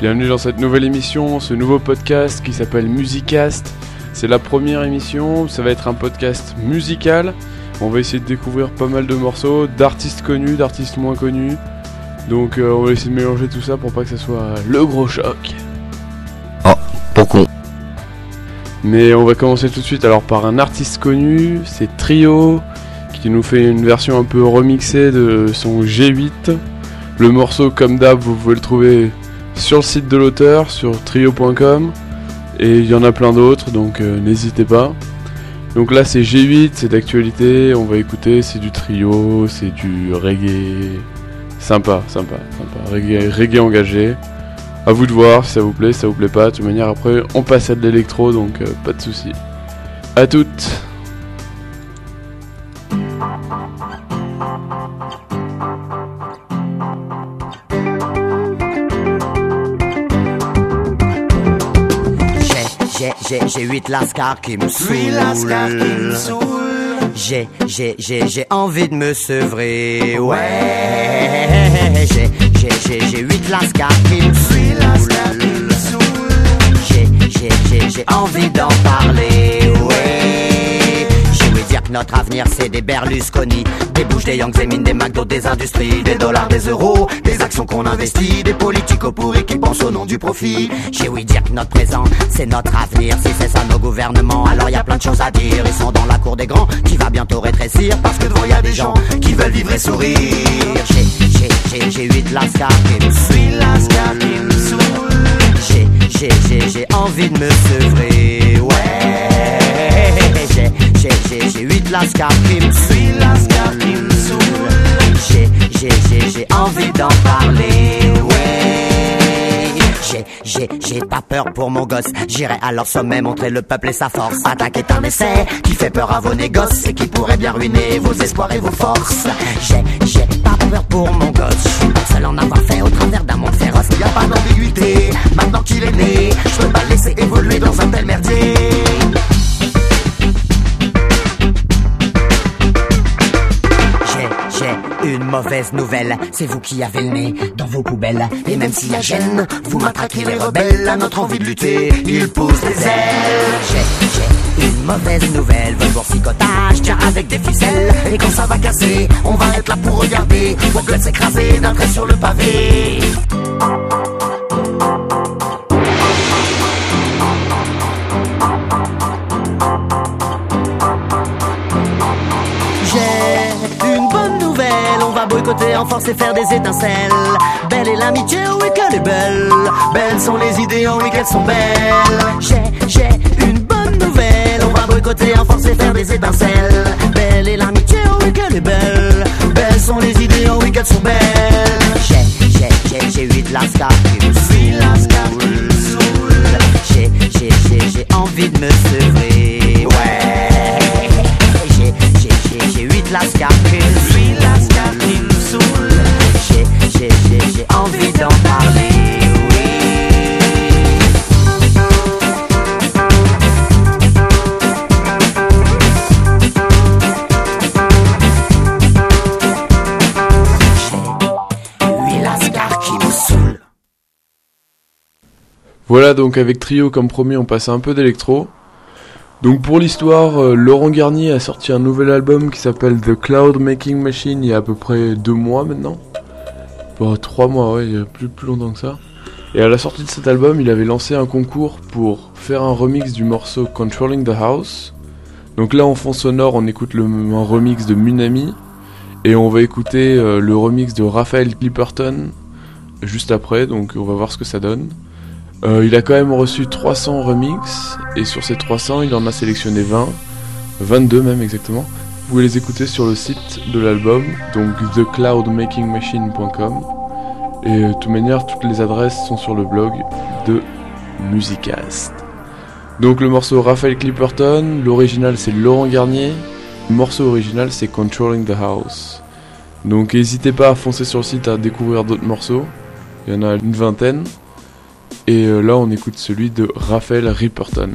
Bienvenue dans cette nouvelle émission, ce nouveau podcast qui s'appelle Musicast. C'est la première émission, ça va être un podcast musical. On va essayer de découvrir pas mal de morceaux, d'artistes connus, d'artistes moins connus. Donc euh, on va essayer de mélanger tout ça pour pas que ça soit le gros choc. Oh, pour con. Mais on va commencer tout de suite alors par un artiste connu, c'est Trio, qui nous fait une version un peu remixée de son G8. Le morceau, comme d'hab, vous pouvez le trouver sur le site de l'auteur, sur trio.com. Et il y en a plein d'autres, donc euh, n'hésitez pas. Donc là, c'est G8, c'est d'actualité. On va écouter, c'est du trio, c'est du reggae. Sympa, sympa, sympa. Reggae, reggae engagé. À vous de voir si ça vous plaît, si ça vous plaît pas. De toute manière, après, on passe à de l'électro, donc euh, pas de soucis. À toutes! J'ai, j'ai, j'ai huit lascars qui me saoulent. J'ai, j'ai, j'ai, j'ai envie de me sevrer. Ouais. J'ai, j'ai, j'ai, j'ai huit lascars qui me saoulent. J'ai, j'ai, j'ai, j'ai envie d'en parler. Ouais. Notre avenir c'est des Berlusconi, des bouches, des Yanks, des mines, des McDo, des industries, des dollars, des euros, des actions qu'on investit, des politiques pourris qui pensent au nom du profit. J'ai ouï dire que notre présent c'est notre avenir. Si c'est ça nos gouvernements, alors y a plein de choses à dire. Ils sont dans la cour des grands qui va bientôt rétrécir parce que devant y a des gens qui veulent vivre et sourire. J'ai, j'ai, j'ai, j'ai huit lascars qui me saoulent. J'ai, j'ai, j'ai, j'ai envie de me sevrer. Ouais. J'ai, j'ai, j'ai, j'ai huit lascars qui me saoulent. J'ai, j'ai, j'ai, j'ai envie d'en parler. Ouais. J'ai, j'ai, j'ai pas peur pour mon gosse. J'irai à leur sommet montrer le peuple et sa force. Attaque est un essai qui fait peur à vos négoces et qui pourrait bien ruiner vos espoirs et vos forces. J'ai, j'ai pas peur pour mon gosse. Seul en avoir fait au travers d'un monde féroce. Y a pas d'ambiguïté, maintenant qu'il est né, je peux pas laisser évoluer dans un tel merdier. Mauvaise nouvelle. C'est vous qui avez le nez dans vos poubelles. Et même s'il y a gêne, vous matraquez les rebelles. À notre envie de lutter, ils poussent des ailes. J'ai, une mauvaise nouvelle. Votre boursicotage tient avec des ficelles. Et quand ça va casser, on va être là pour regarder Vos gueules s'écraser d'un trait sur le pavé force et faire des étincelles. Belle est l'amitié, oui qu'elle est belle. Belles sont les idées, oh oui qu'elles sont belles. J'ai, j'ai une bonne nouvelle, on va boycotter en force et faire des étincelles. Belle est l'amitié, oh oui qu'elle est belle. Belles sont les idées, oh oui qu'elles sont belles. J'ai, j'ai, j'ai, j'ai huit lascars qui me saoulent. J'ai, j'ai, j'ai, j'ai envie de me Voilà donc avec Trio comme promis on passe un peu d'électro. Donc pour l'histoire, euh, Laurent Garnier a sorti un nouvel album qui s'appelle The Cloud Making Machine il y a à peu près deux mois maintenant. Bon, trois mois, ouais, il y a plus, plus longtemps que ça. Et à la sortie de cet album, il avait lancé un concours pour faire un remix du morceau Controlling the House. Donc là en fond sonore, on écoute le, un remix de Munami. Et on va écouter euh, le remix de Raphaël Clipperton juste après, donc on va voir ce que ça donne. Euh, il a quand même reçu 300 remix et sur ces 300 il en a sélectionné 20, 22 même exactement. Vous pouvez les écouter sur le site de l'album, donc thecloudmakingmachine.com. Et euh, de toute manière, toutes les adresses sont sur le blog de Musicast. Donc le morceau Raphaël Clipperton, l'original c'est Laurent Garnier, le morceau original c'est Controlling the House. Donc n'hésitez pas à foncer sur le site à découvrir d'autres morceaux, il y en a une vingtaine. Et euh, là, on écoute celui de Raphaël Ripperton.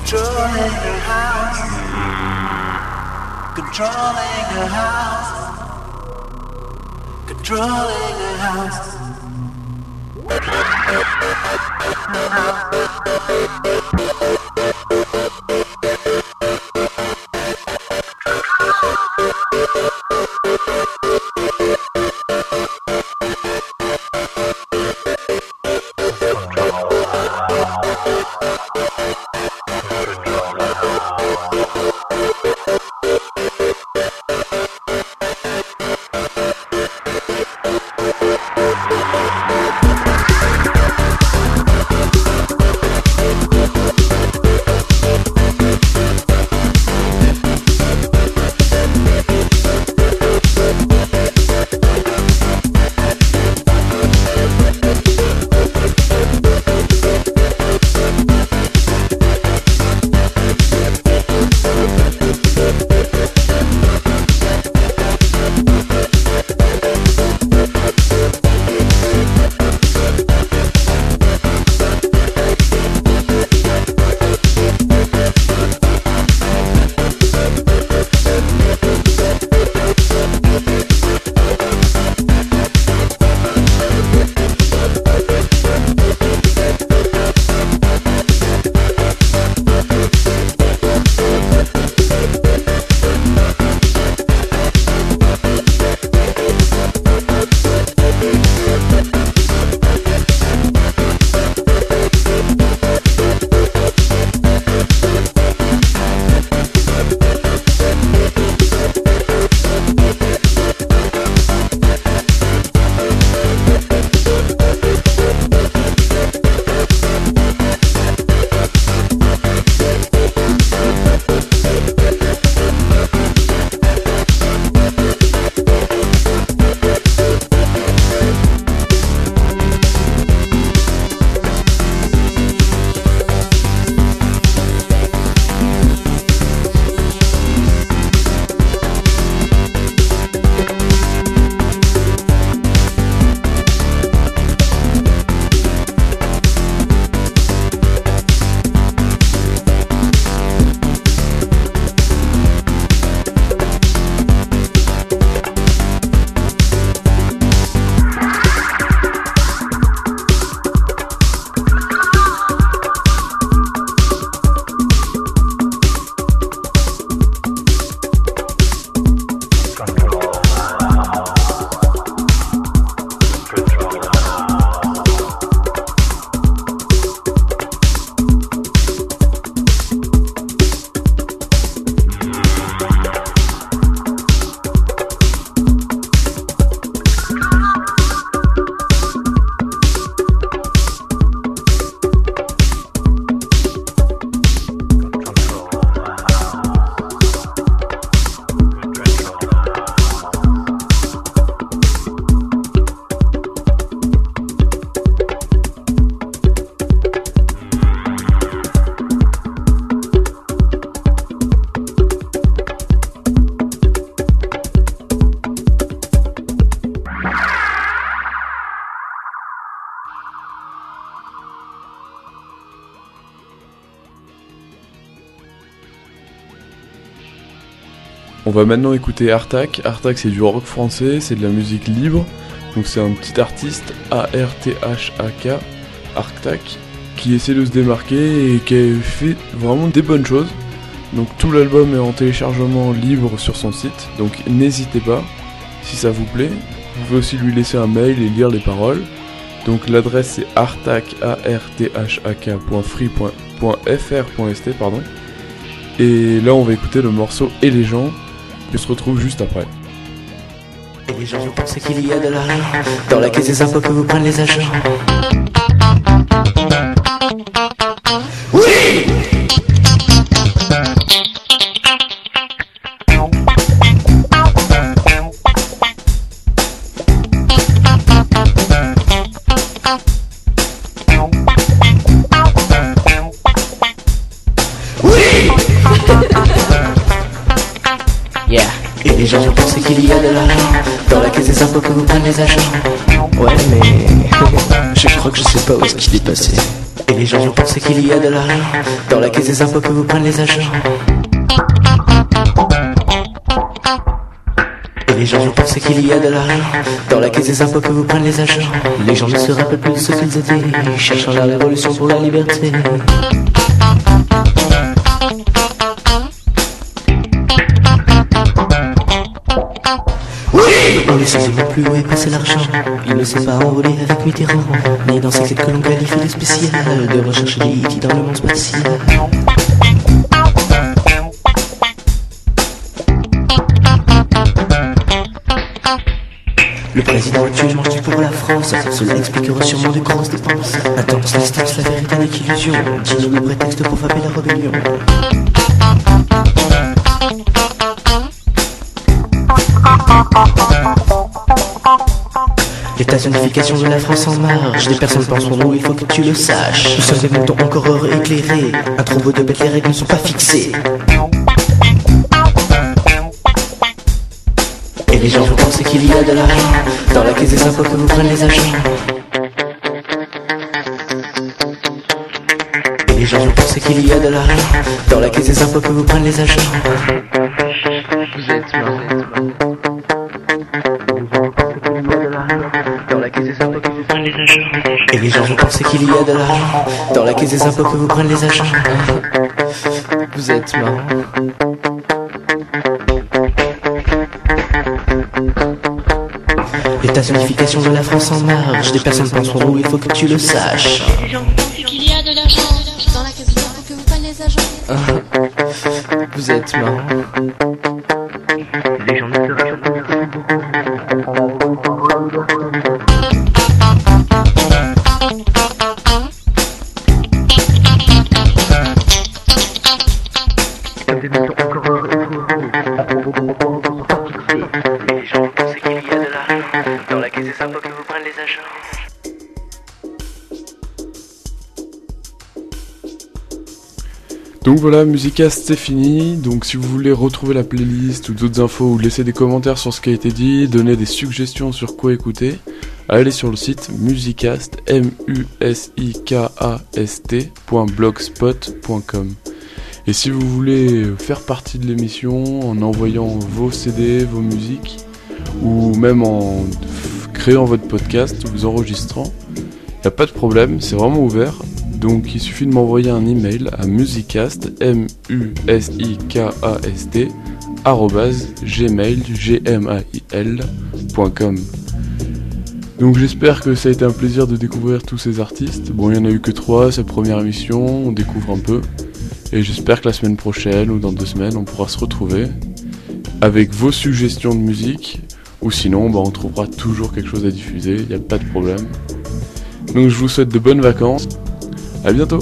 Controlling her house. Controlling her house. Controlling her house. Controlling her house. On va maintenant écouter Artak. Artak c'est du rock français, c'est de la musique libre. Donc c'est un petit artiste, A-R-T-H-A-K, Artak, qui essaie de se démarquer et qui a fait vraiment des bonnes choses. Donc tout l'album est en téléchargement libre sur son site, donc n'hésitez pas, si ça vous plaît. Vous pouvez aussi lui laisser un mail et lire les paroles. Donc l'adresse c'est artak, pardon. Et là on va écouter le morceau Et les gens, on se retrouve juste après. Et les gens, vous pensez qu'il y a de l'argent dans la caisse des impôts que vous prennent les agents Oui dans la caisse des impôts que vous prennent les agents. Et les gens, vous pensez qu'il y a de l'argent. Dans la caisse des impôts que vous prennent les agents. Les gens ne se rappellent plus de ce qu'ils étaient, cherchant la révolution pour la liberté. On ne sait plus où est passé l'argent. Il ne s'est pas envolé avec Mitterrand, ni dans quêtes que l'on qualifie de spéciales, de recherche d'IT dans le monde spatial. Le président actuel du pour la France, cela expliquera sûrement de grosses dépenses. Intense distance, la vérité n'est qu'illusion, dis-nous le prétexte pour frapper la rébellion. L'état zonification de la France en marche Des personnes penseront nous, il faut que tu le saches. Nous sommes des moutons encore heureux éclairés. Un troupeau de bêtes, les règles ne sont pas fixées. Et les gens, vous pensez qu'il y a de l'argent Dans la caisse des impôts que vous prennent les agents Et les gens, vous pensez qu'il y a de l'argent Dans la caisse des impôts que vous prennent les agents les gens, vous pensez qu'il y a de l'argent dans la caisse des impôts que vous prennent les agents. Vous êtes marrant. L'état zonification de la France en marche. Des personnes penseront nous, il faut que tu le saches. Les gens pensent qu'il y a de l'argent dans la caisse des impôts que vous prennent les agents. Vous êtes marrant. Voilà, Musicast c'est fini. Donc si vous voulez retrouver la playlist ou d'autres infos ou laisser des commentaires sur ce qui a été dit, donner des suggestions sur quoi écouter, allez sur le site musicast m. Et si vous voulez faire partie de l'émission en envoyant vos CD, vos musiques ou même en créant votre podcast, vous enregistrant, il n'y a pas de problème, c'est vraiment ouvert. Donc il suffit de m'envoyer un email à musicast m u s i k a s t gmail g. Donc j'espère que ça a été un plaisir de découvrir tous ces artistes. Bon, il y en a eu que trois, c'est la première émission, on découvre un peu. Et j'espère que la semaine prochaine ou dans deux semaines, on pourra se retrouver avec vos suggestions de musique. Ou sinon, bah, on trouvera toujours quelque chose à diffuser, il n'y a pas de problème. Donc je vous souhaite de bonnes vacances. À bientôt